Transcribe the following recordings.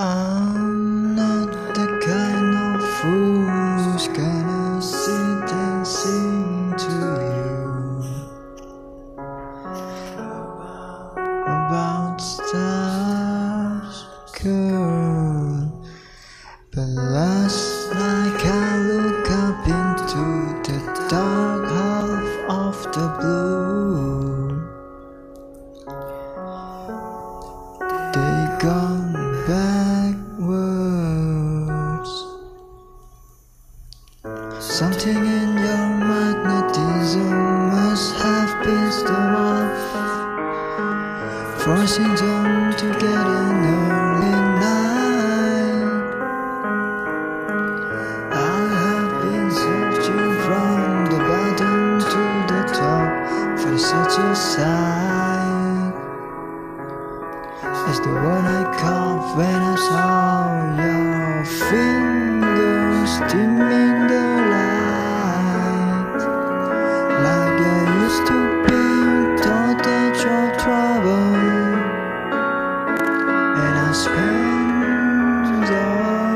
I'm not the kind of fool who's gonna sit and sing to you about stars, girl. But last night I look up into the dark half of the blue. Backwards. Something in your magnetism must have pissed them off, forcing them to get the one I caught when I saw your fingers dimming the light, like I used to be in your trouble, and I spent all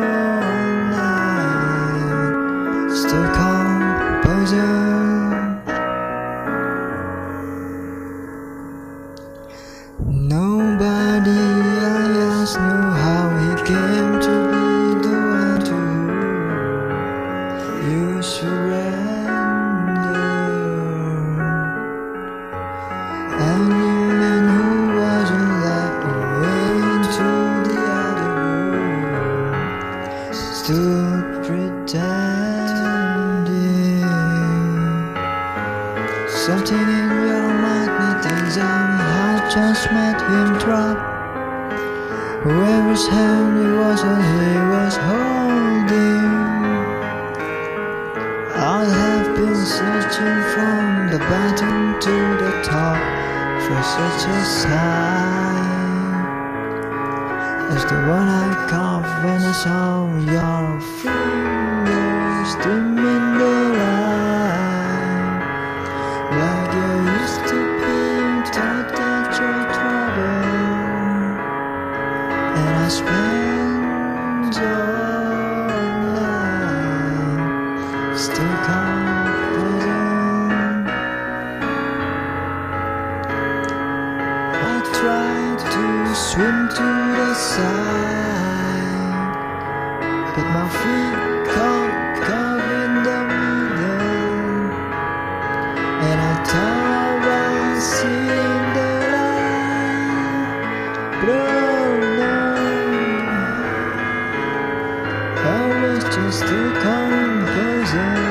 night still composing. Nobody stood pretending. Something in your magnetism had just made him drop. Whoever's hand it was what he was holding. I have been searching from the bottom to the top for such a sign as the one I caught when I saw your fingers dimming the light. Like you used to be taught that you're trouble And I spent all night Still composing swim to the side. But my feet caught in the middle. And I thought I seen the light, but oh no, I was just a composer.